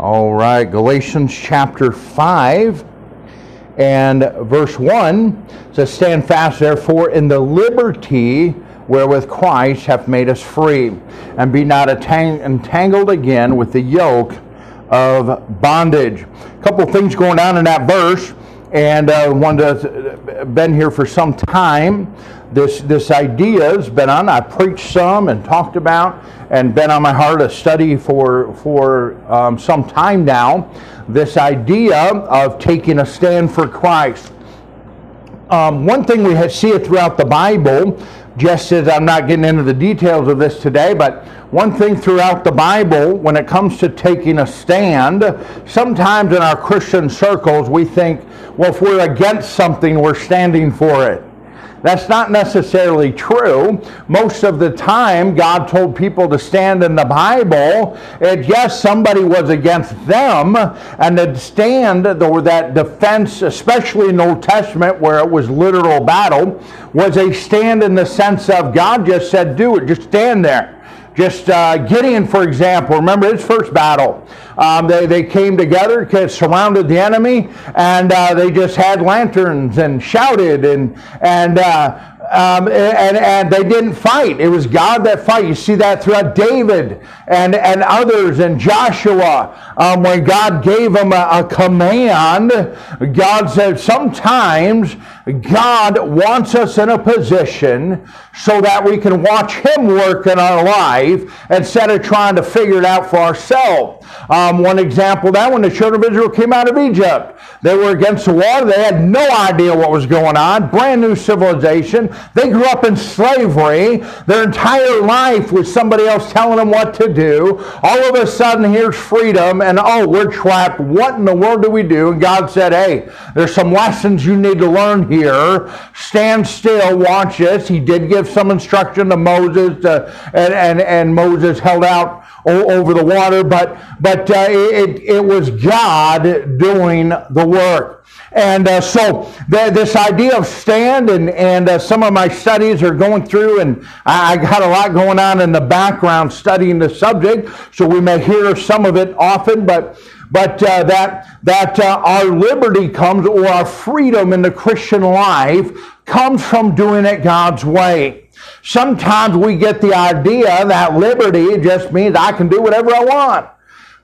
All right, Galatians chapter 5 and verse 1 says, Stand fast, therefore, in the liberty wherewith Christ hath made us free, and be not entangled again with the yoke of bondage. A couple things going on in that verse, and uh, one that's been here for some time this this idea has been on. I preached some and talked about, and been on my heart a study for for um, some time now. This idea of taking a stand for Christ. Um, one thing we see it throughout the Bible, just as I'm not getting into the details of this today, but one thing throughout the Bible, when it comes to taking a stand, sometimes in our Christian circles we think, well, if we're against something, we're standing for it. That's not necessarily true. Most of the time, God told people to stand in the Bible. And yes, somebody was against them, and to stand, or that defense, especially in the Old Testament where it was literal battle, was a stand in the sense of God just said, do it, just stand there. Just uh, Gideon, for example, remember his first battle. Um, they, they came together, surrounded the enemy, and uh, they just had lanterns and shouted and, and uh, um, and, and they didn't fight. It was God that fight. You see that throughout David and, and others and Joshua. Um, when God gave them a, a command, God said sometimes God wants us in a position so that we can watch Him work in our life instead of trying to figure it out for ourselves. Um, one example that when the children of Israel came out of Egypt, they were against the water. They had no idea what was going on. Brand new civilization. They grew up in slavery. Their entire life was somebody else telling them what to do. All of a sudden, here's freedom, and oh, we're trapped. What in the world do we do? And God said, hey, there's some lessons you need to learn here. Stand still, watch this. He did give some instruction to Moses, to, and, and, and Moses held out over the water, but, but uh, it, it was God doing the work. And uh, so the, this idea of stand and, and uh, some of my studies are going through and I, I got a lot going on in the background studying the subject, so we may hear some of it often, but but uh, that that uh, our liberty comes or our freedom in the Christian life comes from doing it God's way. Sometimes we get the idea that liberty just means I can do whatever I want.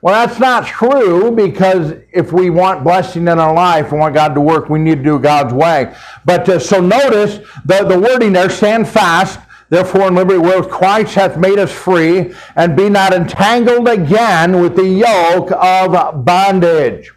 Well, that's not true because if we want blessing in our life and want God to work, we need to do God's way. But uh, so notice the, the wording there stand fast, therefore in liberty where Christ hath made us free, and be not entangled again with the yoke of bondage.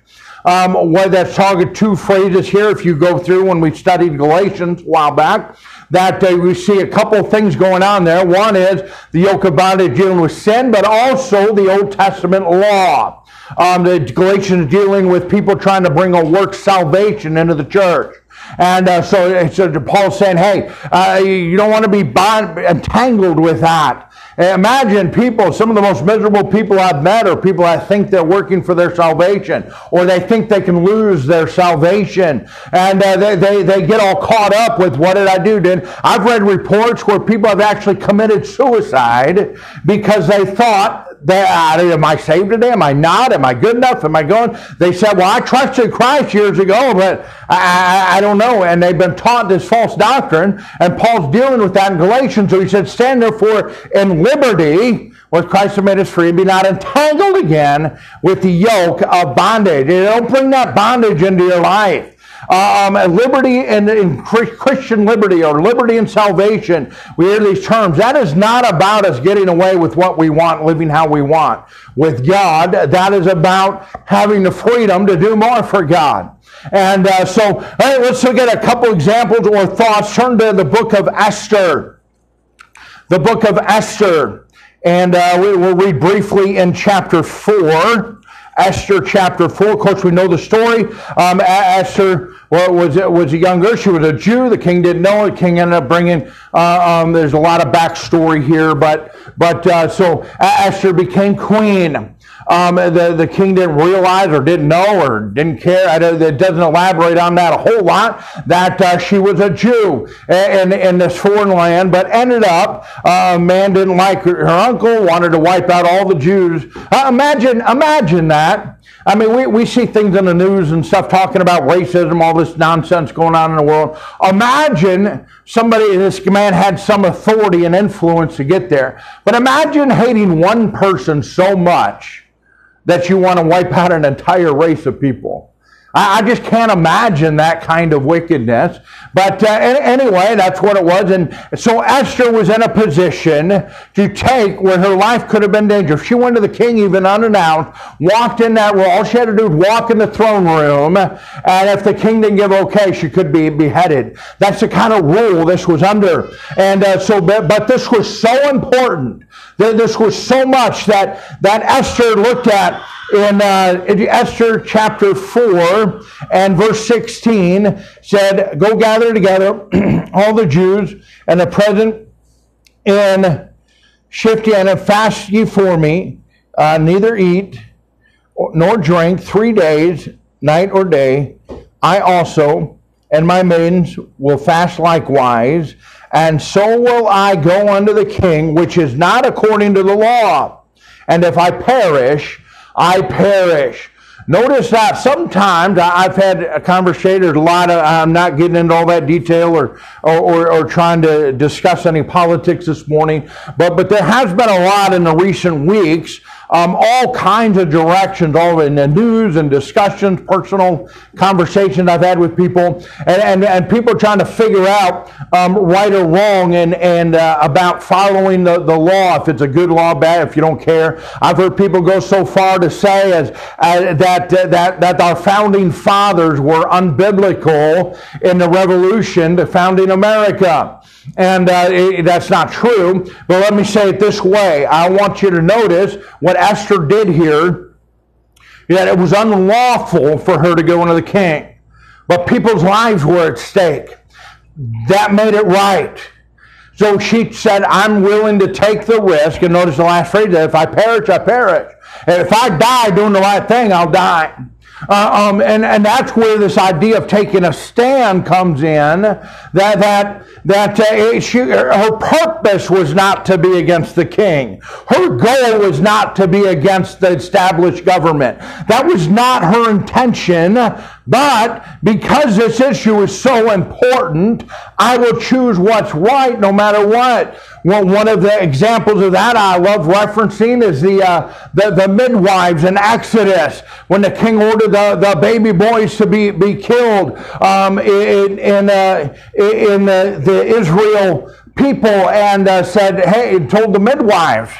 Um, where that's talking two phrases here, if you go through when we studied Galatians a while back, that uh, we see a couple things going on there. One is the yoke of bondage dealing with sin, but also the Old Testament law. Um, the Galatians dealing with people trying to bring a work salvation into the church. And uh, so, so Paul's saying, hey, uh, you don't want to be bond- entangled with that. Imagine people, some of the most miserable people I've met are people that think they're working for their salvation or they think they can lose their salvation. And uh, they, they, they get all caught up with what did I do? Did I've read reports where people have actually committed suicide because they thought am I saved today? Am I not? Am I good enough? Am I going? They said, well, I trusted Christ years ago, but I, I, I don't know. And they've been taught this false doctrine. And Paul's dealing with that in Galatians. So he said, stand therefore in liberty, with Christ has made us free, and be not entangled again with the yoke of bondage. You don't bring that bondage into your life. Um, liberty and, and Christian liberty or liberty and salvation, we hear these terms. That is not about us getting away with what we want, living how we want. With God, that is about having the freedom to do more for God. And uh, so, right, let's look at a couple examples or thoughts. Turn to the book of Esther the book of Esther. And uh, we will read briefly in chapter 4. Esther chapter 4. Of course, we know the story. Um, Esther well, was was a young girl. She was a Jew. The king didn't know. The king ended up bringing. Uh, um, there's a lot of backstory here, but but uh, so Esther became queen. Um, the, the king didn't realize or didn't know or didn't care. It doesn't elaborate on that a whole lot that uh, she was a Jew in, in this foreign land, but ended up, uh, man didn't like her, her, uncle, wanted to wipe out all the Jews. Uh, imagine, imagine that. I mean, we, we see things in the news and stuff talking about racism, all this nonsense going on in the world. Imagine somebody, this man had some authority and influence to get there. But imagine hating one person so much that you want to wipe out an entire race of people. I, just can't imagine that kind of wickedness. But uh, anyway, that's what it was. And so Esther was in a position to take where her life could have been dangerous. She went to the king even unannounced, walked in that room. All she had to do was walk in the throne room. And if the king didn't give okay, she could be beheaded. That's the kind of rule this was under. And uh, so, but, but this was so important. This was so much that, that Esther looked at in, uh, Esther chapter 4 and verse 16 said, Go gather together all the Jews and the present in Shushan and fast ye for me, uh, neither eat nor drink three days, night or day. I also and my maidens will fast likewise, and so will I go unto the king, which is not according to the law. And if I perish, I perish. Notice that sometimes I've had a a lot of, I'm not getting into all that detail or, or, or, or, trying to discuss any politics this morning, but, but there has been a lot in the recent weeks um, all kinds of directions, all in the news and discussions, personal conversations I've had with people, and, and, and people trying to figure out um, right or wrong and, and uh, about following the, the law, if it's a good law, bad, if you don't care. I've heard people go so far to say as, uh, that, uh, that, that our founding fathers were unbiblical in the revolution, the founding America. And uh, it, that's not true. But let me say it this way I want you to notice what Esther did here that it was unlawful for her to go into the king. But people's lives were at stake. That made it right. So she said, I'm willing to take the risk. And notice the last phrase that if I perish, I perish. And if I die doing the right thing, I'll die. Uh, um, and, and that's where this idea of taking a stand comes in. That, that, that uh, she, her purpose was not to be against the king. Her goal was not to be against the established government. That was not her intention. But because this issue is so important, I will choose what's right no matter what. Well, one of the examples of that I love referencing is the, uh, the, the, midwives in Exodus when the king ordered the, the baby boys to be, be killed um, in, in, uh, in the, the Israel people and uh, said, hey, told the midwives,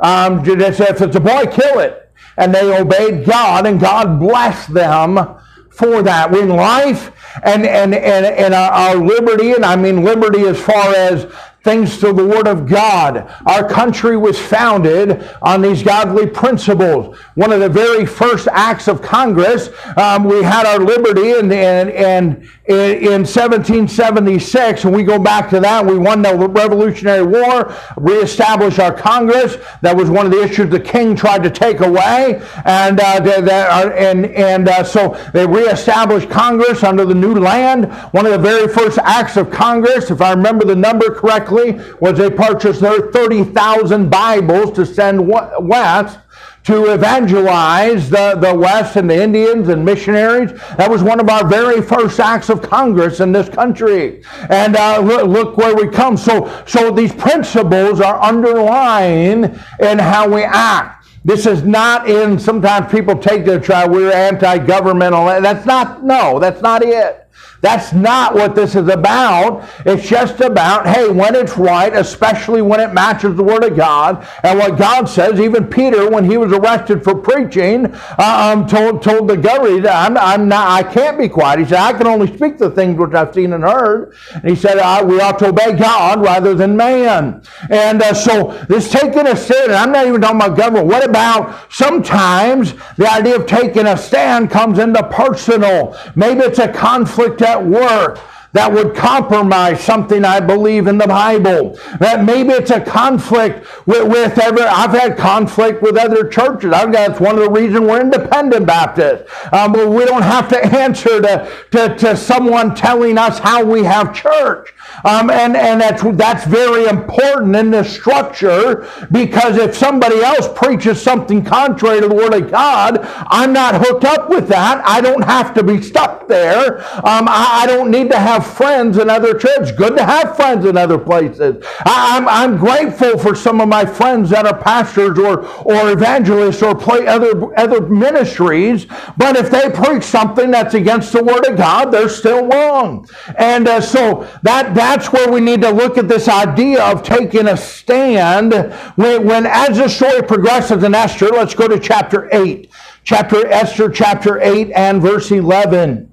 um, they said, if it's a boy, kill it. And they obeyed God and God blessed them for that. In life and, and, and, and our liberty, and I mean liberty as far as thanks to the Word of God. Our country was founded on these godly principles. One of the very first acts of Congress, um, we had our liberty in, in, in, in 1776, and we go back to that. We won the Revolutionary War, reestablished our Congress. That was one of the issues the king tried to take away. And, uh, and, and uh, so they reestablished Congress under the new land. One of the very first acts of Congress, if I remember the number correctly, was they purchased their 30,000 Bibles to send west to evangelize the, the West and the Indians and missionaries. That was one of our very first acts of Congress in this country. And uh, look, look, where we come. So, so these principles are underlying in how we act. This is not in, sometimes people take the try, we're anti-governmental. That's not, no, that's not it. That's not what this is about. It's just about, hey, when it's right, especially when it matches the Word of God and what God says. Even Peter, when he was arrested for preaching, uh, um, told, told the governor, I'm, I'm not, I can't be quiet. He said, I can only speak the things which I've seen and heard. And he said, we ought to obey God rather than man. And uh, so this taking a stand, and I'm not even talking about government. What about sometimes the idea of taking a stand comes into personal. Maybe it's a conflict at work that would compromise something I believe in the Bible. That maybe it's a conflict with, with I've had conflict with other churches. I've got, that's one of the reasons we're independent Baptists. Um, we don't have to answer to, to, to someone telling us how we have church. Um, and and that's, that's very important in this structure because if somebody else preaches something contrary to the Word of God, I'm not hooked up with that. I don't have to be stuck there. Um, I, I, don't need to have friends in other churches. Good to have friends in other places. I, am I'm, I'm grateful for some of my friends that are pastors or, or evangelists or play other, other ministries, but if they preach something that's against the Word of God, they're still wrong. And uh, so that, that that's where we need to look at this idea of taking a stand. When, when as the story progresses in Esther, let's go to chapter 8. Chapter Esther, chapter 8 and verse 11.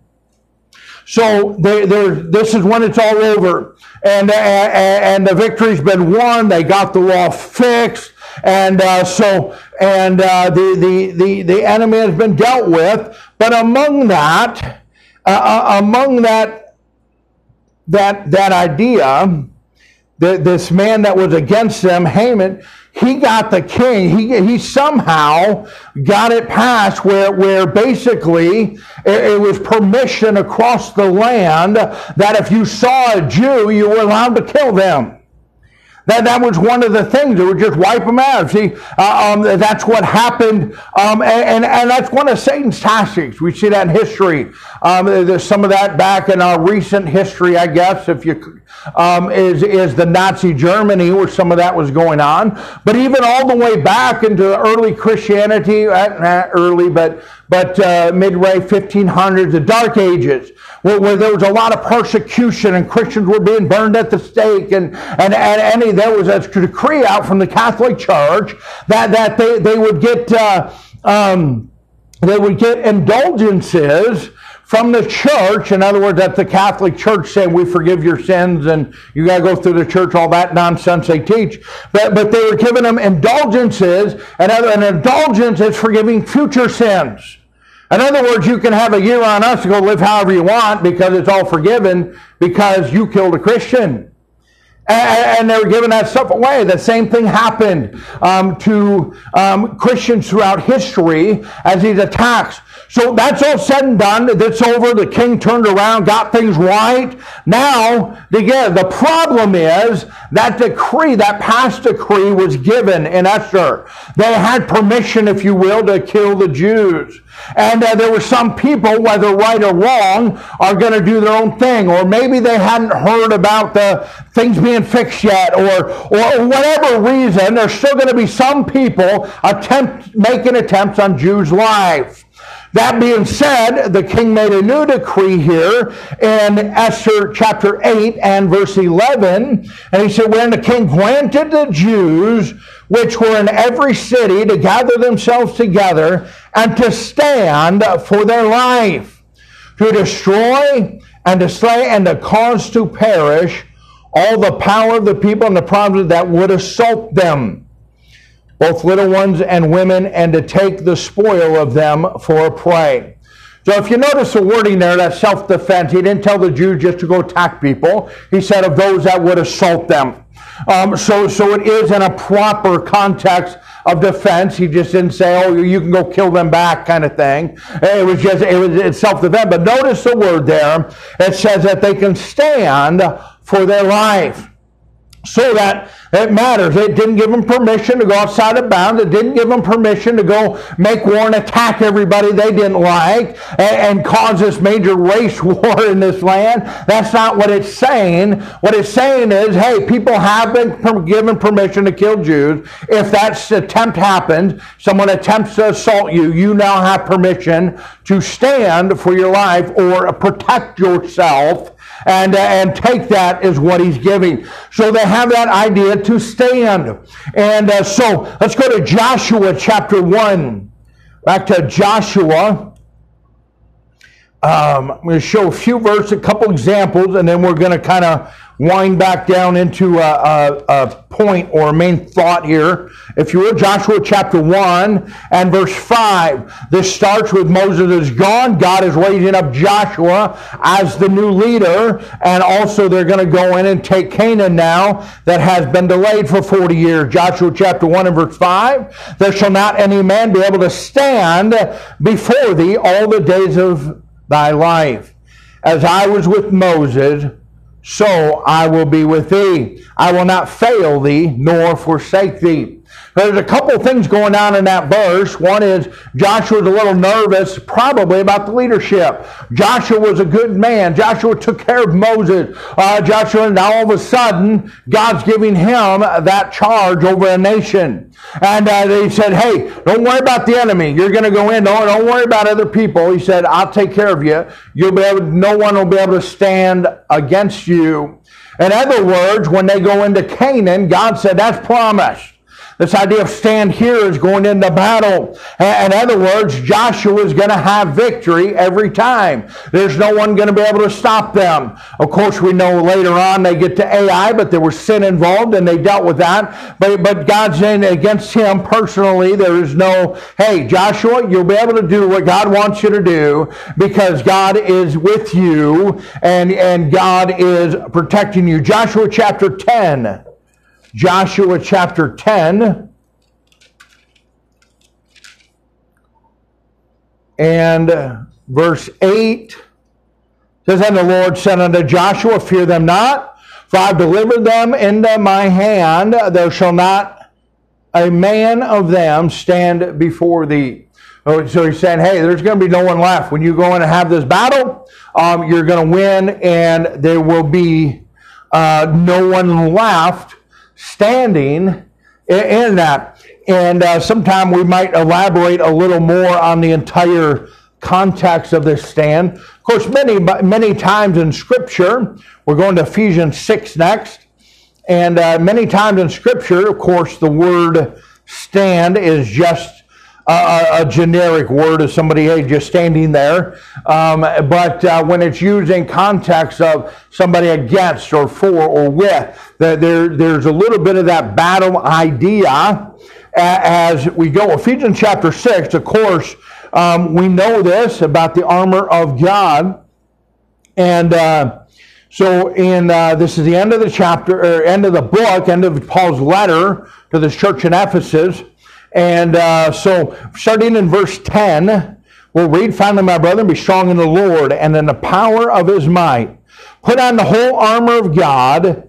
So they, this is when it's all over. And, and, and the victory's been won. They got the law fixed. And uh, so, and uh, the, the, the, the enemy has been dealt with. But among that, uh, uh among that that, that idea, that this man that was against them, Haman, he got the king. He, he somehow got it passed where, where basically it, it, was permission across the land that if you saw a Jew, you were allowed to kill them. That, that was one of the things. It would just wipe them out. See, uh, um, that's what happened. Um, and, and, and, that's one of Satan's tactics. We see that in history. Um, there's some of that back in our recent history, I guess, if you um, is, is the Nazi Germany where some of that was going on. But even all the way back into early Christianity, not early, but, but uh, midway 1500s, the Dark Ages, where, where, there was a lot of persecution and Christians were being burned at the stake. And, and, and any, there was a decree out from the Catholic Church that, that they, they would get, uh, um, they would get indulgences from the church. In other words, that the Catholic Church saying we forgive your sins and you got to go through the church, all that nonsense they teach. But, but they were giving them indulgences, and an indulgence is forgiving future sins. In other words, you can have a year on us to go live however you want because it's all forgiven because you killed a Christian. And, they were giving that stuff away. The same thing happened um, to um, Christians throughout history as these attacks so that's all said and done. That's over. The king turned around, got things right. Now, again, the problem is that decree, that past decree was given in Esther. They had permission, if you will, to kill the Jews. And uh, there were some people, whether right or wrong, are going to do their own thing. Or maybe they hadn't heard about the things being fixed yet, or, or whatever reason, there's still going to be some people attempt, making attempts on Jews' lives. That being said, the king made a new decree here in Esther chapter 8 and verse 11. And he said, When the king granted the Jews which were in every city to gather themselves together and to stand for their life, to destroy and to slay and to cause to perish all the power of the people and the provinces that would assault them both little ones and women, and to take the spoil of them for a prey. So if you notice the wording there, that self-defense, he didn't tell the Jews just to go attack people. He said of those that would assault them. Um, so, so it is in a proper context of defense. He just didn't say, "Oh, you can go kill them back," kind of thing. It was just it was self-defense. But notice the word there. It says that they can stand for their life so that It matters. It didn't give them permission to go outside of bounds. It didn't give them permission to go make war and attack everybody they didn't like and, and cause this major race war in this land. That's not what it's saying. What it's saying is, hey, people have been given permission to kill Jews. If that attempt happens, someone attempts to assault you, you now have permission to stand for your life or protect yourself and, uh, and take that is what he's giving. So they have that idea to stand. And uh, so let's go to Joshua chapter 1. Back to Joshua. Um, I'm going to show a few verses, a couple examples, and then we're going to kind of wind back down into a, a, a, point or a main thought here. If you will, Joshua chapter 1 and verse 5. This starts with Moses is gone. God is raising up Joshua as the new leader. And also they're going to go in and take Canaan now that has been delayed for 40 years. Joshua chapter 1 and verse 5. There shall not any man be able to stand before thee all the days of thy life. As I was with Moses, so I will be with thee. I will not fail thee nor forsake thee. There's a couple things going on in that verse. One is Joshua's a little nervous, probably about the leadership. Joshua was a good man. Joshua took care of Moses. Uh, Joshua, now all of a sudden, God's giving him that charge over a nation. And uh, they said, hey, don't worry about the enemy. You're going to go in. Don't, don't worry about other people. He said, I'll take care of you. You'll be able, no one will be able to stand against you. In other words, when they go into Canaan, God said, that's promised. This idea of stand here is going into battle. In other words, Joshua is going to have victory every time. There's no one going to be able to stop them. Of course, we know later on they get to Ai, but there was sin involved and they dealt with that. But, but God's saying against him personally, there is no, hey, Joshua, you'll be able to do what God wants you to do because God is with you and, and God is protecting you. Joshua chapter 10. Joshua chapter 10. And verse 8 says, And the Lord said unto Joshua, Fear them not, for I have delivered them into my hand. There shall not a man of them stand before thee. Oh, so he's saying, hey, there's going to be no one left. When you go in and have this battle, um, you're going to win, and there will be uh, no one left standing in that. And uh, sometime we might elaborate a little more on the entire context of this stand. Of course, many, many times in Scripture, we're going to Ephesians 6 next. And uh, many times in Scripture, of course, the word stand is just a, a, generic word of somebody hey, just standing there. Um, but uh, when it's used in context of somebody against or for or with, there, there's a little bit of that battle idea as we go. Ephesians chapter 6, of course, um, we know this about the armor of God. And uh, so, in uh, this is the end of the chapter, or end of the book, end of Paul's letter to this church in Ephesus. And uh, so, starting in verse 10, we'll read, Finally, my brethren, be strong in the Lord and in the power of his might. Put on the whole armor of God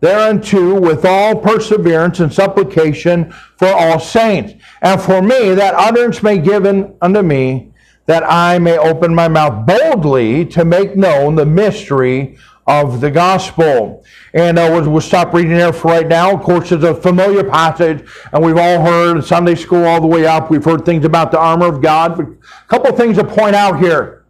thereunto with all perseverance and supplication for all saints and for me, that utterance may given unto me, that I may open my mouth boldly to make known the mystery of the gospel. And uh, we'll, we'll, stop reading there for right now. Of course, it's a familiar passage, and we've all heard Sunday school all the way up. We've heard things about the armor of God. But a couple things to point out here.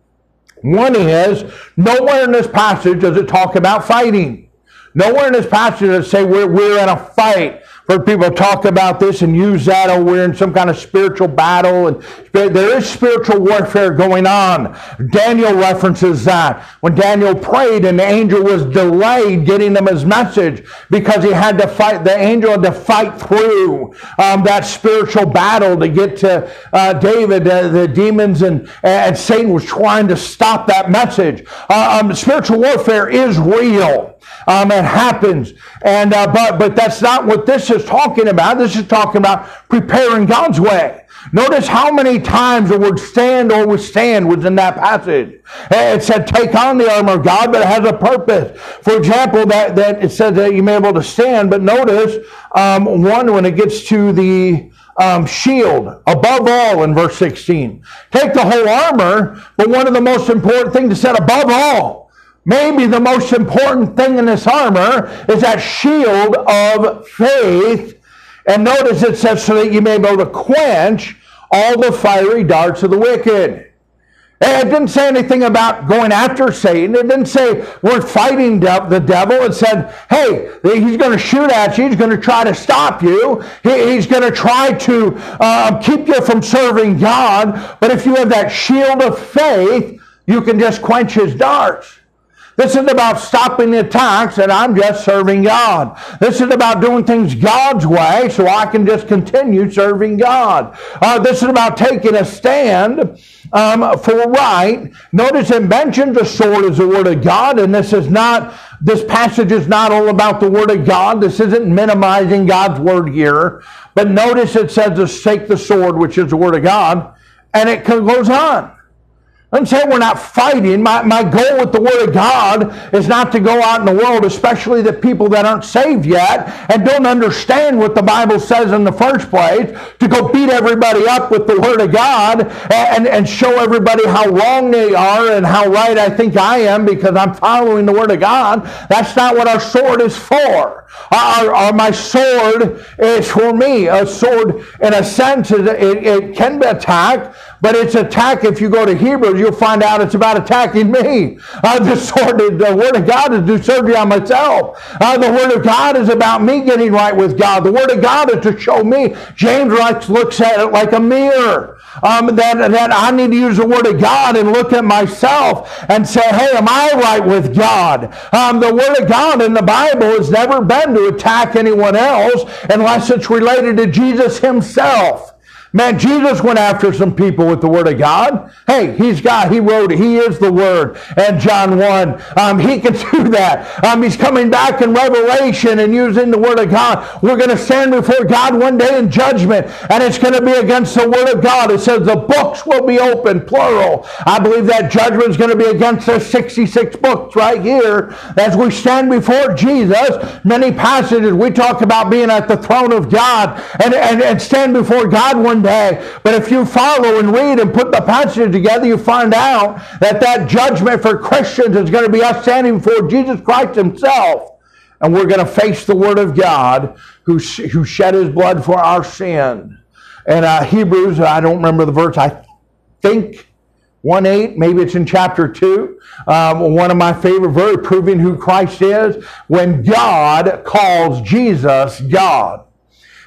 One is, nowhere in this passage does it talk about fighting. Nowhere in this passage does say we're, we're in a fight heard people talk about this and use that. Oh, we're in some kind of spiritual battle, and there is spiritual warfare going on. Daniel references that when Daniel prayed and the angel was delayed getting him his message because he had to fight. The angel had to fight through um, that spiritual battle to get to uh, David. Uh, the demons and and Satan was trying to stop that message. Uh, um, spiritual warfare is real. Um, it happens, and uh, but but that's not what this is talking about. This is talking about preparing God's way. Notice how many times the word stand or withstand was in that passage. It said take on the armor of God, but it has a purpose. For example, that, that it says that you may be able to stand, but notice um, one when it gets to the um, shield above all in verse 16. Take the whole armor, but one of the most important things to said above all Maybe the most important thing in this armor is that shield of faith. And notice it says, so that you may be able to quench all the fiery darts of the wicked. It didn't say anything about going after Satan. It didn't say we're fighting the devil. It said, hey, he's going to shoot at you. He's going to try to stop you. He's going to try to uh, keep you from serving God. But if you have that shield of faith, you can just quench his darts. This is about stopping the attacks and I'm just serving God. This is about doing things God's way so I can just continue serving God. Uh, this is about taking a stand um, for right. Notice it mentions the sword as the word of God, and this is not, this passage is not all about the word of God. This isn't minimizing God's word here. But notice it says to take the sword, which is the word of God, and it goes on. I'm saying we're not fighting. My, my goal with the Word of God is not to go out in the world, especially the people that aren't saved yet and don't understand what the Bible says in the first place, to go beat everybody up with the Word of God and, and show everybody how wrong they are and how right I think I am because I'm following the Word of God. That's not what our sword is for. Our, my sword is for me. A sword, in a sense, it, it can be attacked, but it's attack. If you go to Hebrews, you'll find out it's about attacking me. Uh, the sword, the Word of God is to surgery on myself. Uh, the Word of God is about me getting right with God. The Word of God is to show me. James looks at it like a mirror. Um, that, that I need to use the Word of God and look at myself and say, hey, am I right with God? Um, the Word of God in the Bible has never to attack anyone else unless it's related to Jesus Himself. Man, Jesus went after some people with the Word of God. Hey, he's God. He wrote. He is the Word. And John 1, um, he can do that. Um, he's coming back in Revelation and using the Word of God. We're going to stand before God one day in judgment, and it's going to be against the Word of God. It says the books will be open, plural. I believe that judgment is going to be against the 66 books right here. As we stand before Jesus, many passages we talk about being at the throne of God and, and, and stand before God one day. But if you follow and read and put the passage together, you find out that that judgment for Christians is going to be us standing before Jesus Christ himself. And we're going to face the Word of God who, who shed his blood for our sin. And uh, Hebrews, I don't remember the verse, I think 1 8, maybe it's in chapter 2. Um, one of my favorite verses, proving who Christ is. When God calls Jesus God.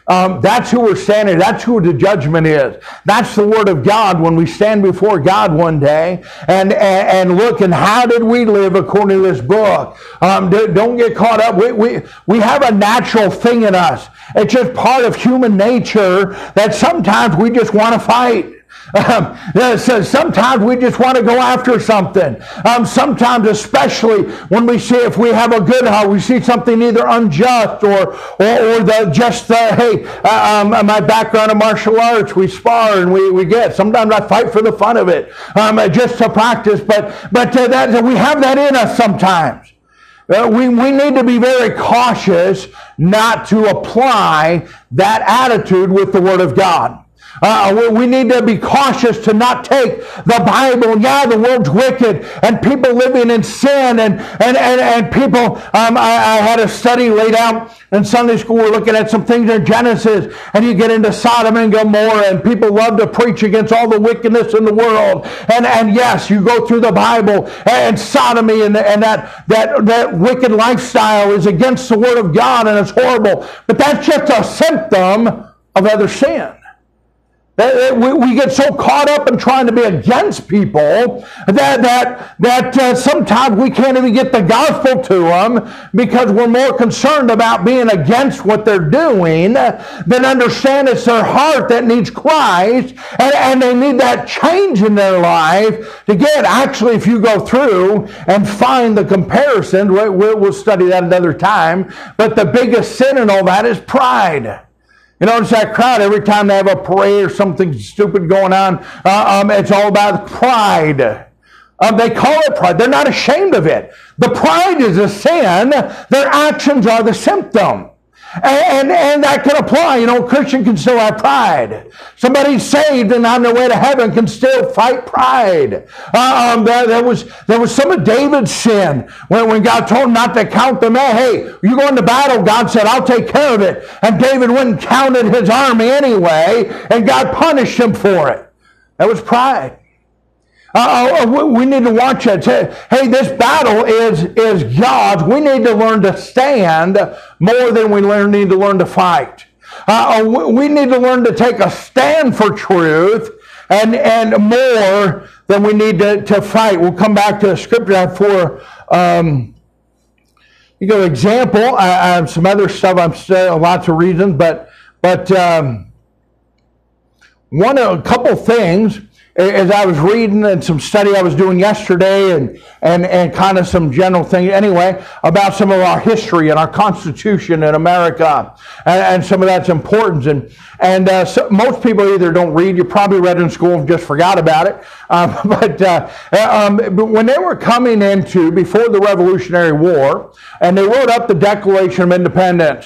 Um, that's who we're standing. That's who the judgment is. That's the word of God when we stand before God one day and, and, and look and how did we live according to this book? Um, don't get caught up. We, we, we have a natural thing in us. It's just part of human nature that sometimes we just want to fight. Um, so sometimes we just want to go after something. Um, sometimes, especially when we see if we have a good heart, we see something either unjust or or, or the just the hey, uh, um, my background in martial arts, we spar and we, we get. Sometimes I fight for the fun of it, um, just to practice. But but uh, that we have that in us sometimes. Uh, we, we need to be very cautious not to apply that attitude with the Word of God. Uh, we need to be cautious to not take the Bible. Yeah, the world's wicked and people living in sin and, and, and, and people. Um, I, I, had a study laid out in Sunday school. We're looking at some things in Genesis and you get into Sodom and Gomorrah and people love to preach against all the wickedness in the world. And, and yes, you go through the Bible and sodomy and, and that, that, that wicked lifestyle is against the Word of God and it's horrible. But that's just a symptom of other sin. We get so caught up in trying to be against people that, that, that uh, sometimes we can't even get the gospel to them because we're more concerned about being against what they're doing than understand it's their heart that needs Christ and, and they need that change in their life to get. Actually, if you go through and find the comparison, we'll study that another time, but the biggest sin in all that is pride. You notice that crowd every time they have a parade or something stupid going on, uh, um, it's all about pride. Um, they call it pride. They're not ashamed of it. The pride is a sin. Their actions are the symptom. And, and, and, that can apply. You know, a Christian can still have pride. Somebody saved and on their way to heaven can still fight pride. Uh, um, there, there, was, there was some of David's sin when, when God told him not to count the men. Hey, you go into battle, God said, I'll take care of it. And David went and counted his army anyway, and God punished him for it. That was pride. Uh, we need to watch it. Hey, this battle is, is God's. We need to learn to stand more than we learn, need to learn to fight. Uh, we need to learn to take a stand for truth and, and more than we need to, to fight. We'll come back to scripture for um, you go example. I, I, have some other stuff. I'm saying lots of reasons, but but um, one a couple things as I was reading and some study I was doing yesterday and, and, and kind of some general thing anyway about some of our history and our Constitution in America and, and some of that's importance. And, and uh, so most people either don't read, you probably read in school and just forgot about it. Um, but, uh, um, but when they were coming into, before the Revolutionary War, and they wrote up the Declaration of Independence,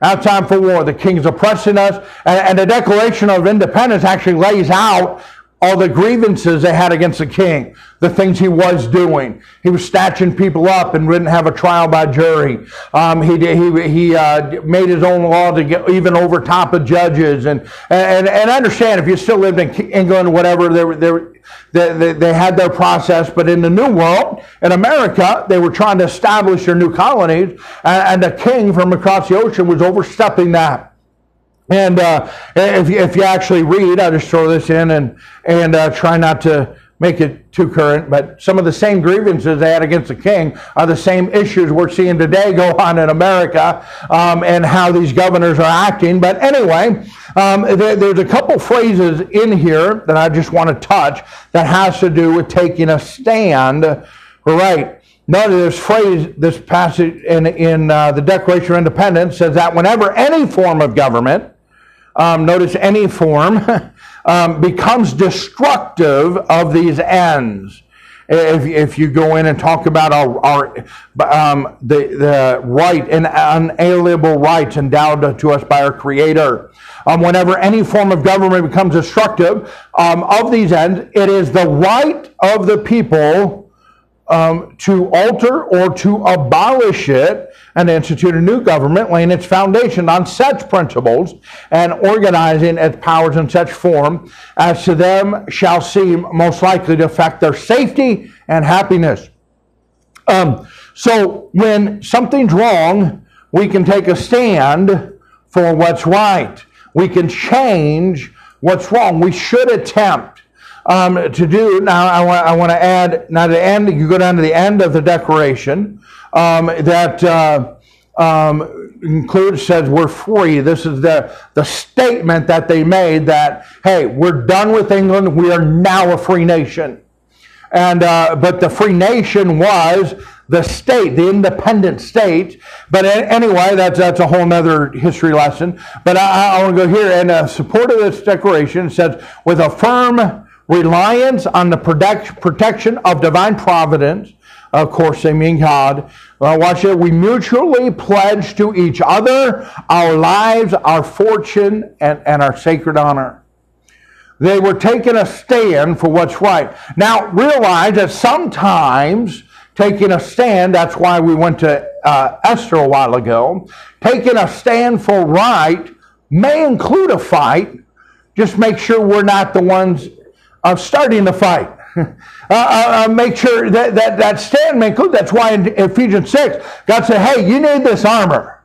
now time for war. The king's oppressing us. And, and, the Declaration of Independence actually lays out all the grievances they had against the king, the things he was doing. He was snatching people up and didn't have a trial by jury. Um, he he, he uh, made his own law to get even over top of judges. And, and, and understand if you still lived in England, or whatever, they, they, they, they had their process. But in the New World, in America, they were trying to establish their new colonies. And, and the king from across the ocean was overstepping that. And uh, if, you, if you actually read, I'll just throw this in and, and uh, try not to make it too current, but some of the same grievances they had against the king are the same issues we're seeing today go on in America um, and how these governors are acting. But anyway, um, there, there's a couple phrases in here that I just want to touch that has to do with taking a stand. Right. Notice this phrase, this passage in, in uh, the Declaration of Independence says that whenever any form of government um, notice any form, um, becomes destructive of these ends. If, if you go in and talk about our, our um, the, the right and unalienable rights endowed to us by our Creator, um, whenever any form of government becomes destructive um, of these ends, it is the right of the people um, to alter or to abolish it and institute a new government, laying its foundation on such principles and organizing its powers in such form as to them shall seem most likely to affect their safety and happiness. Um, so when something's wrong, we can take a stand for what's right. We can change what's wrong. We should attempt um, to do. Now, I want, I want to add, now the end, you go down to the end of the declaration, um, that uh, um, includes, says we're free. This is the, the statement that they made that, hey, we're done with England. We are now a free nation. And, uh, but the free nation was the state, the independent state. But anyway, that's, that's a whole other history lesson. But I, I want to go here and uh, support of this declaration says, with a firm reliance on the protect, protection of divine providence. Of course, they mean God. Watch it. We mutually pledge to each other our lives, our fortune, and, and our sacred honor. They were taking a stand for what's right. Now, realize that sometimes taking a stand, that's why we went to uh, Esther a while ago, taking a stand for right may include a fight. Just make sure we're not the ones uh, starting the fight. Uh, uh, uh, make sure that, that that stand may. That's why in Ephesians 6, God said, hey, you need this armor.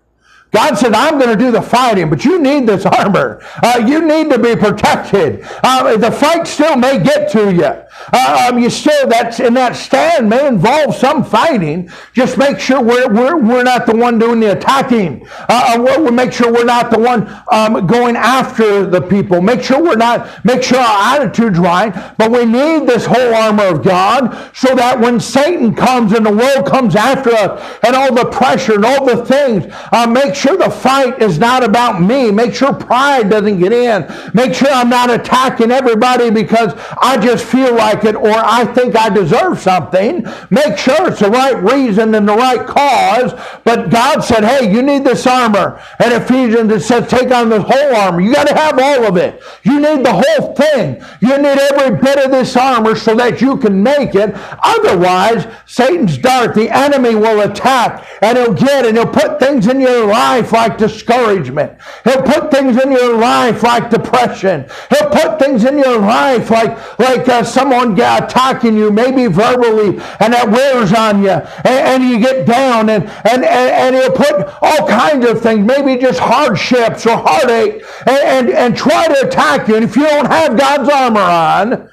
God said, I'm going to do the fighting, but you need this armor. Uh, you need to be protected. Uh, the fight still may get to you. Uh, um, you still, that's in that stand may involve some fighting. Just make sure we're, we're, we're not the one doing the attacking. Uh, uh we'll, make sure we're not the one um, going after the people. Make sure we're not, make sure our attitude's right. But we need this whole armor of God so that when Satan comes and the world comes after us and all the pressure and all the things, uh, make the fight is not about me. Make sure pride doesn't get in. Make sure I'm not attacking everybody because I just feel like it or I think I deserve something. Make sure it's the right reason and the right cause. But God said, hey, you need this armor. And Ephesians, it says, take on the whole armor. You got to have all of it. You need the whole thing. You need every bit of this armor so that you can make it. Otherwise, Satan's dart, the enemy will attack and he'll get and he'll put things in your life life like discouragement. He'll put things in your life like depression. He'll put things in your life like, like uh, someone attacking you, maybe verbally, and that wears on you. And, and you get down, and, and, and, and, he'll put all kinds of things, maybe just hardships or heartache, and, and, and try to attack you. And if you don't have God's armor on,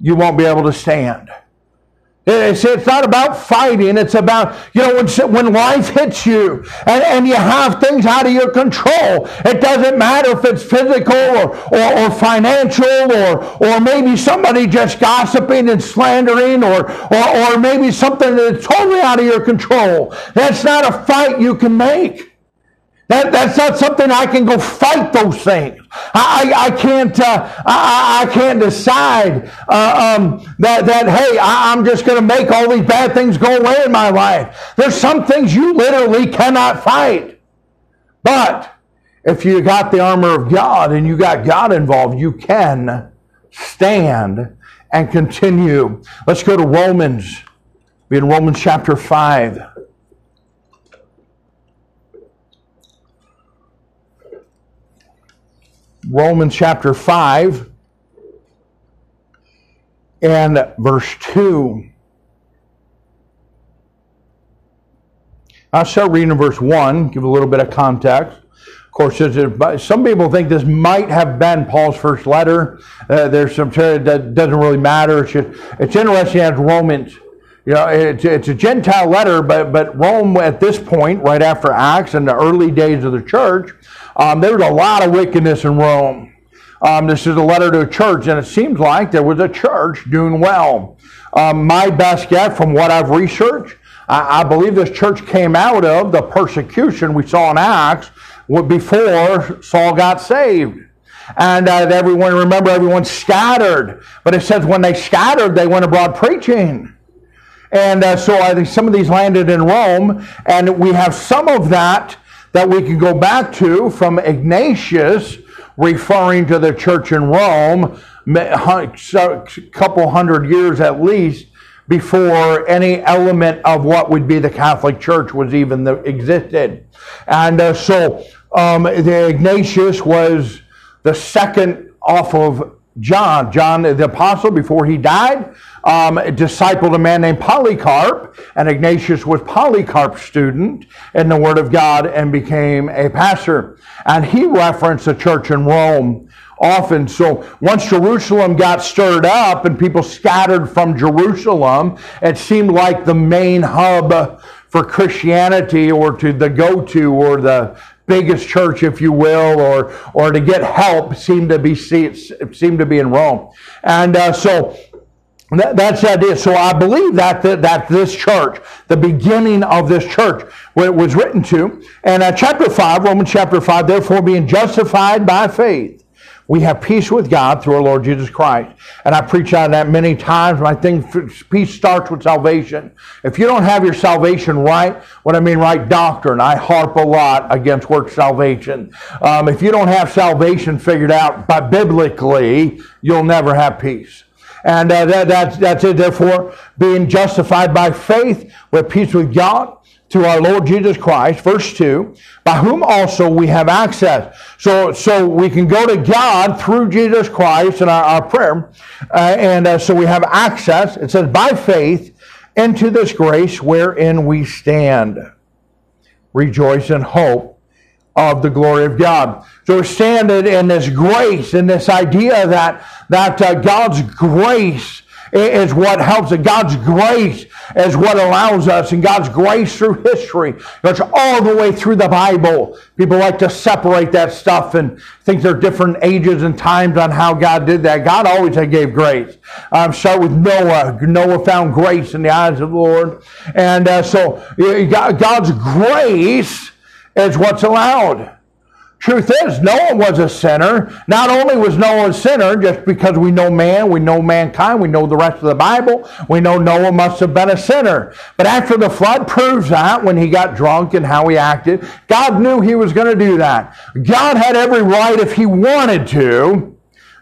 you won't be able to stand. It's, not about fighting. It's about, you know, when, when life hits you and, and you have things out of your control. It doesn't matter if it's physical or, or, or financial or, or maybe somebody just gossiping and slandering or, or, or maybe something that's totally out of your control. That's not a fight you can make. That, that's not something I can go fight those things. I, I, can't uh, I, I, can't decide uh, um, that that hey I, I'm just going to make all these bad things go away in my life. There's some things you literally cannot fight, but if you got the armor of God and you got God involved, you can stand and continue. Let's go to Romans. Be in Romans chapter five. Romans chapter 5 and verse 2. I'll start reading verse 1, give a little bit of context. Of course, some people think this might have been Paul's first letter. Uh, there's some that doesn't really matter. It's, just, it's interesting as Romans. You know, it's, it's a Gentile letter, but, but Rome at this point, right after Acts and the early days of the church, um, there was a lot of wickedness in Rome. Um, this is a letter to a church, and it seems like there was a church doing well. Um, my best guess from what I've researched, I, I, believe this church came out of the persecution we saw in Acts before Saul got saved. And uh, everyone, remember, everyone scattered. But it says when they scattered, they went abroad preaching. And uh, so I think some of these landed in Rome, and we have some of that that we can go back to from Ignatius referring to the church in Rome a couple hundred years at least before any element of what would be the Catholic Church was even the, existed. And uh, so um, the Ignatius was the second off of John. John the apostle, before he died, um, discipled a man named Polycarp, and Ignatius was Polycarp's student in the Word of God and became a pastor. And he referenced the church in Rome often. So once Jerusalem got stirred up and people scattered from Jerusalem, it seemed like the main hub for Christianity or to the go-to or the biggest church, if you will, or or to get help seemed to be seemed to be in Rome, and uh, so. That, that's the idea. So I believe that, that that this church, the beginning of this church, where it was written to, and uh, chapter five, Romans chapter five, therefore being justified by faith, we have peace with God through our Lord Jesus Christ. And I preach on that many times. I think peace starts with salvation. If you don't have your salvation right, what I mean right doctrine, I harp a lot against work salvation. Um, if you don't have salvation figured out by biblically, you'll never have peace. And uh, that, that's, that's it. Therefore, being justified by faith, with peace with God through our Lord Jesus Christ, verse 2, by whom also we have access. So, so we can go to God through Jesus Christ in our, our prayer. Uh, and uh, so we have access, it says, by faith into this grace wherein we stand. Rejoice and hope of the glory of God. So we're standing in this grace, in this idea that, that uh, God's grace is what helps it. God's grace is what allows us, and God's grace through history. It's all the way through the Bible. People like to separate that stuff and think there are different ages and times on how God did that. God always had gave grace. Um, start with Noah. Noah found grace in the eyes of the Lord. And uh, so God's grace is what's allowed. Truth is, Noah was a sinner. Not only was Noah a sinner just because we know man, we know mankind, we know the rest of the Bible, we know Noah must have been a sinner. But after the flood proves that when he got drunk and how he acted, God knew he was going to do that. God had every right if he wanted to.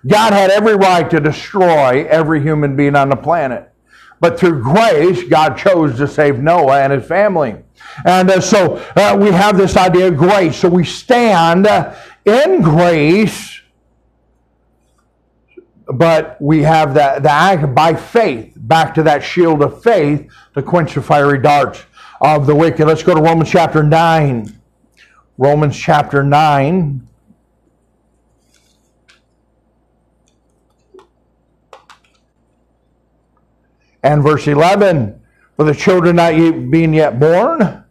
God had every right to destroy every human being on the planet. But through grace, God chose to save Noah and his family. And uh, so uh, we have this idea of grace. So we stand in grace, but we have that the act by faith, back to that shield of faith to quench the fiery darts of the wicked. Let's go to Romans chapter 9. Romans chapter 9. And verse 11, for the children not yet being yet born,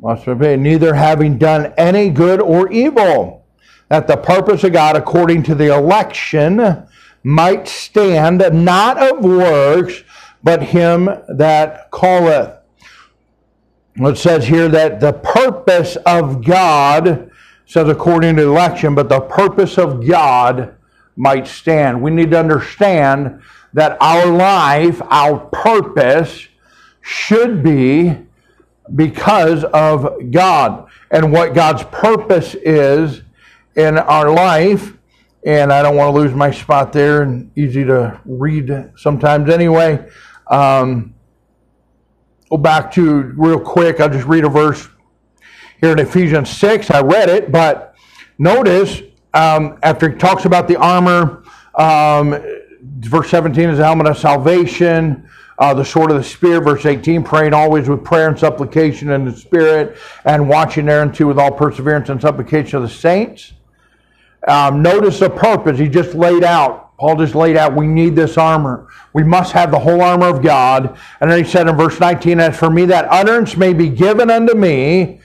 neither having done any good or evil, that the purpose of God according to the election might stand, not of works, but him that calleth. It says here that the purpose of God, says according to election, but the purpose of God might stand. We need to understand that our life, our purpose, should be because of God and what God's purpose is in our life. And I don't want to lose my spot there, and easy to read sometimes anyway. Um, go back to real quick, I'll just read a verse here in Ephesians 6. I read it, but notice um, after he talks about the armor, um, verse 17 is the helmet of salvation uh, the sword of the Spirit, verse 18, praying always with prayer and supplication in the Spirit, and watching thereunto with all perseverance and supplication of the saints. Um, notice the purpose he just laid out. Paul just laid out, we need this armor. We must have the whole armor of God. And then he said in verse 19, As for me, that utterance may be given unto me,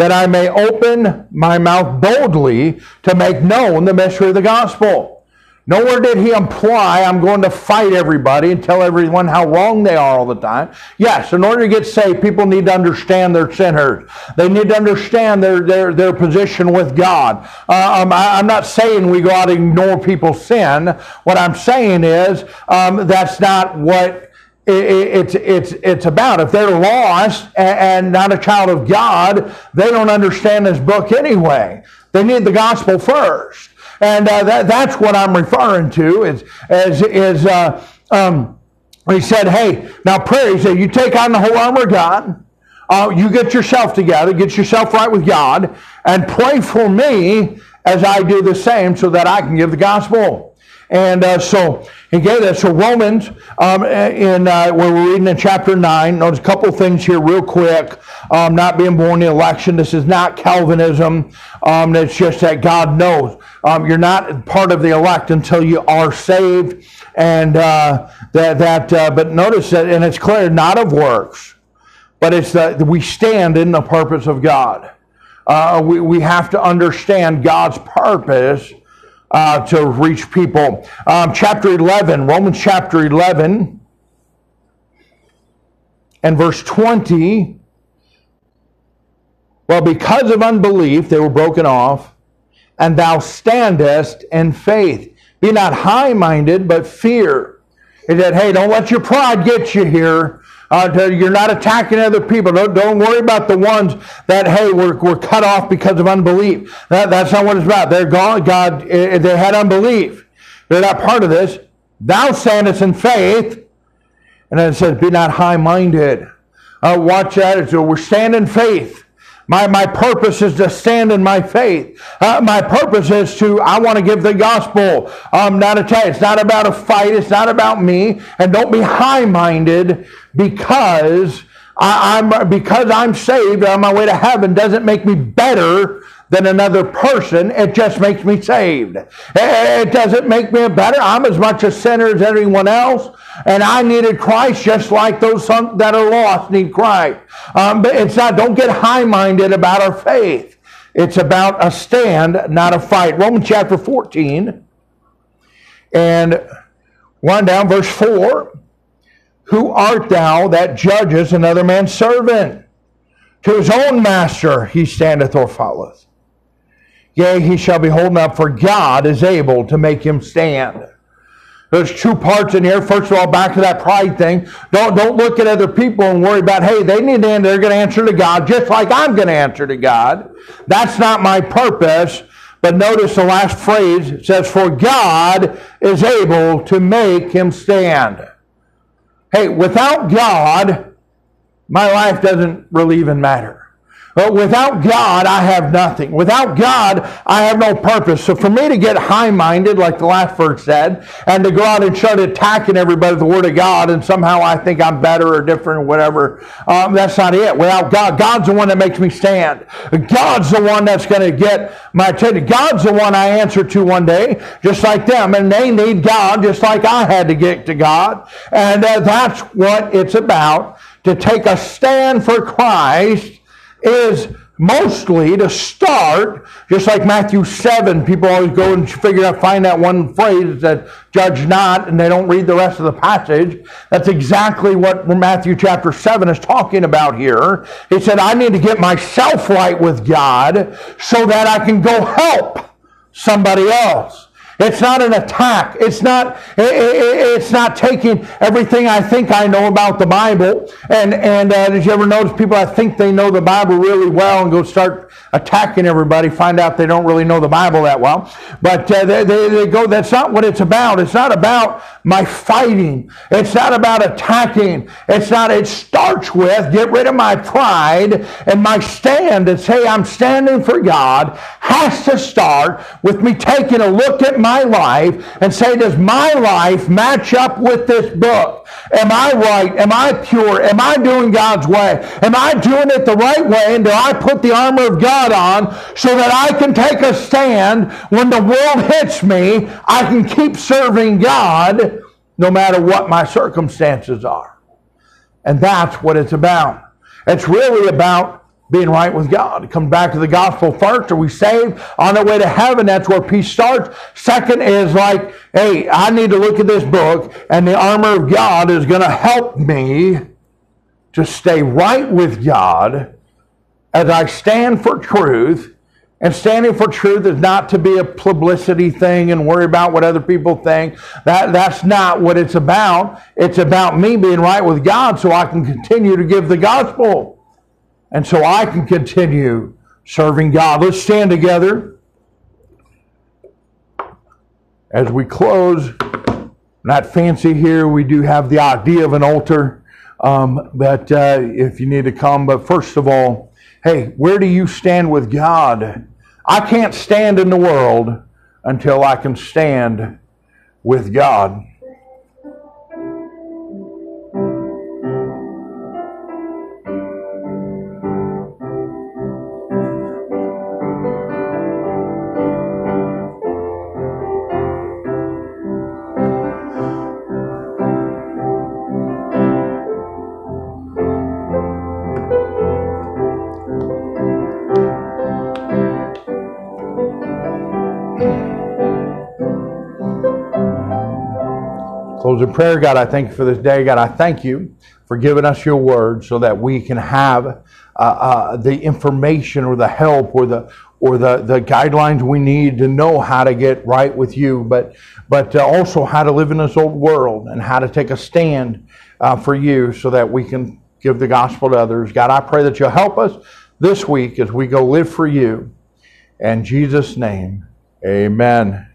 that I may open my mouth boldly to make known the mystery of the gospel Nowhere did he imply I'm going to fight everybody and tell everyone how wrong they are all the time. Yes, in order to get saved, people need to understand they're sinners. They need to understand their, their, their position with God. Uh, um, I, am not saying we go out and ignore people's sin. What I'm saying is um, that's not what it's, it's, it's about. If they're lost and not a child of God, they don't understand this book anyway. They need the gospel first. And uh, that, that's what I'm referring to is, is, is uh, um, he said, hey, now pray. He said, you take on the whole armor of God. Uh, you get yourself together, get yourself right with God, and pray for me as I do the same so that I can give the gospel. And uh, so he gave that. So Romans, um, in uh, where we're reading in chapter nine, notice a couple things here real quick. Um, not being born in the election. This is not Calvinism. Um, it's just that God knows. Um, you're not part of the elect until you are saved, and uh, that that. Uh, but notice that, and it's clear, not of works, but it's that we stand in the purpose of God. Uh, we, we have to understand God's purpose uh, to reach people. Um, chapter 11, Romans chapter 11, and verse 20. Well, because of unbelief, they were broken off and thou standest in faith. Be not high minded, but fear. He said, Hey, don't let your pride get you here. Uh, to, you're not attacking other people. Don't, don't worry about the ones that, hey, were, were cut off because of unbelief. That, that's not what it's about. They're gone. God, they had unbelief. They're not part of this. Thou standest in faith. And then it says, Be not high minded. Uh, watch that. So we're standing faith. My, my purpose is to stand in my faith. Uh, my purpose is to, I want to give the gospel. Um, not a tell It's not about a fight. It's not about me. And don't be high minded because I, am because I'm saved on my way to heaven doesn't make me better than another person. It just makes me saved. It doesn't make me better. I'm as much a sinner as anyone else, and I needed Christ just like those that are lost need Christ. Um, but it's not. Don't get high-minded about our faith. It's about a stand, not a fight. Romans chapter 14 and one down, verse 4. Who art thou that judgest another man's servant? To his own master he standeth or falleth. Yea, he shall be holding up, for God is able to make him stand. There's two parts in here. First of all, back to that pride thing. Don't, don't look at other people and worry about, hey, they need to answer. They're going to answer to God just like I'm going to answer to God. That's not my purpose. But notice the last phrase it says, For God is able to make him stand. Hey, without God, my life doesn't really even matter. But without God, I have nothing. Without God, I have no purpose. So for me to get high minded, like the last verse said, and to go out and start attacking everybody with the Word of God, and somehow I think I'm better or different or whatever, um, that's not it. Without God, God's the one that makes me stand. God's the one that's going to get my attention. God's the one I answer to one day, just like them. And they need God just like I had to get to God. And uh, that's what it's about to take a stand for Christ is mostly to start, just like Matthew 7, people always go and figure out, find that one phrase that judge not, and they don't read the rest of the passage. That's exactly what Matthew chapter 7 is talking about here. He said, I need to get myself right with God so that I can go help somebody else. It's not an attack. It's not, it's not taking everything I think I know about the Bible. And, and uh, did you ever notice people that think they know the Bible really well and go start attacking everybody, find out they don't really know the Bible that well. But uh, they, they, they go, that's not what it's about. It's not about my fighting. It's not about attacking. It's not, it starts with get rid of my pride and my stand and say I'm standing for God has to start with me taking a look at my life and say, does my life match up with this book? Am I right? Am I pure? Am I doing God's way? Am I doing it the right way? And do I put the armor of God on so that I can take a stand when the world hits me? I can keep serving God no matter what my circumstances are. And that's what it's about. It's really about being right with God. It comes back to the gospel first. Are we saved on our way to heaven? That's where peace starts. Second is like, hey, I need to look at this book, and the armor of God is going to help me to stay right with God as I stand for truth. And standing for truth is not to be a publicity thing and worry about what other people think. That, that's not what it's about. It's about me being right with God so I can continue to give the gospel and so I can continue serving God. Let's stand together as we close. Not fancy here. We do have the idea of an altar, um, but uh, if you need to come, but first of all, hey, where do you stand with God? I can't stand in the world until I can stand with God. Prayer. God, I thank you for this day. God, I thank you for giving us your word so that we can have uh, uh, the information or the help or the or the, the guidelines we need to know how to get right with you, but, but uh, also how to live in this old world and how to take a stand uh, for you so that we can give the gospel to others. God, I pray that you'll help us this week as we go live for you. In Jesus' name, amen.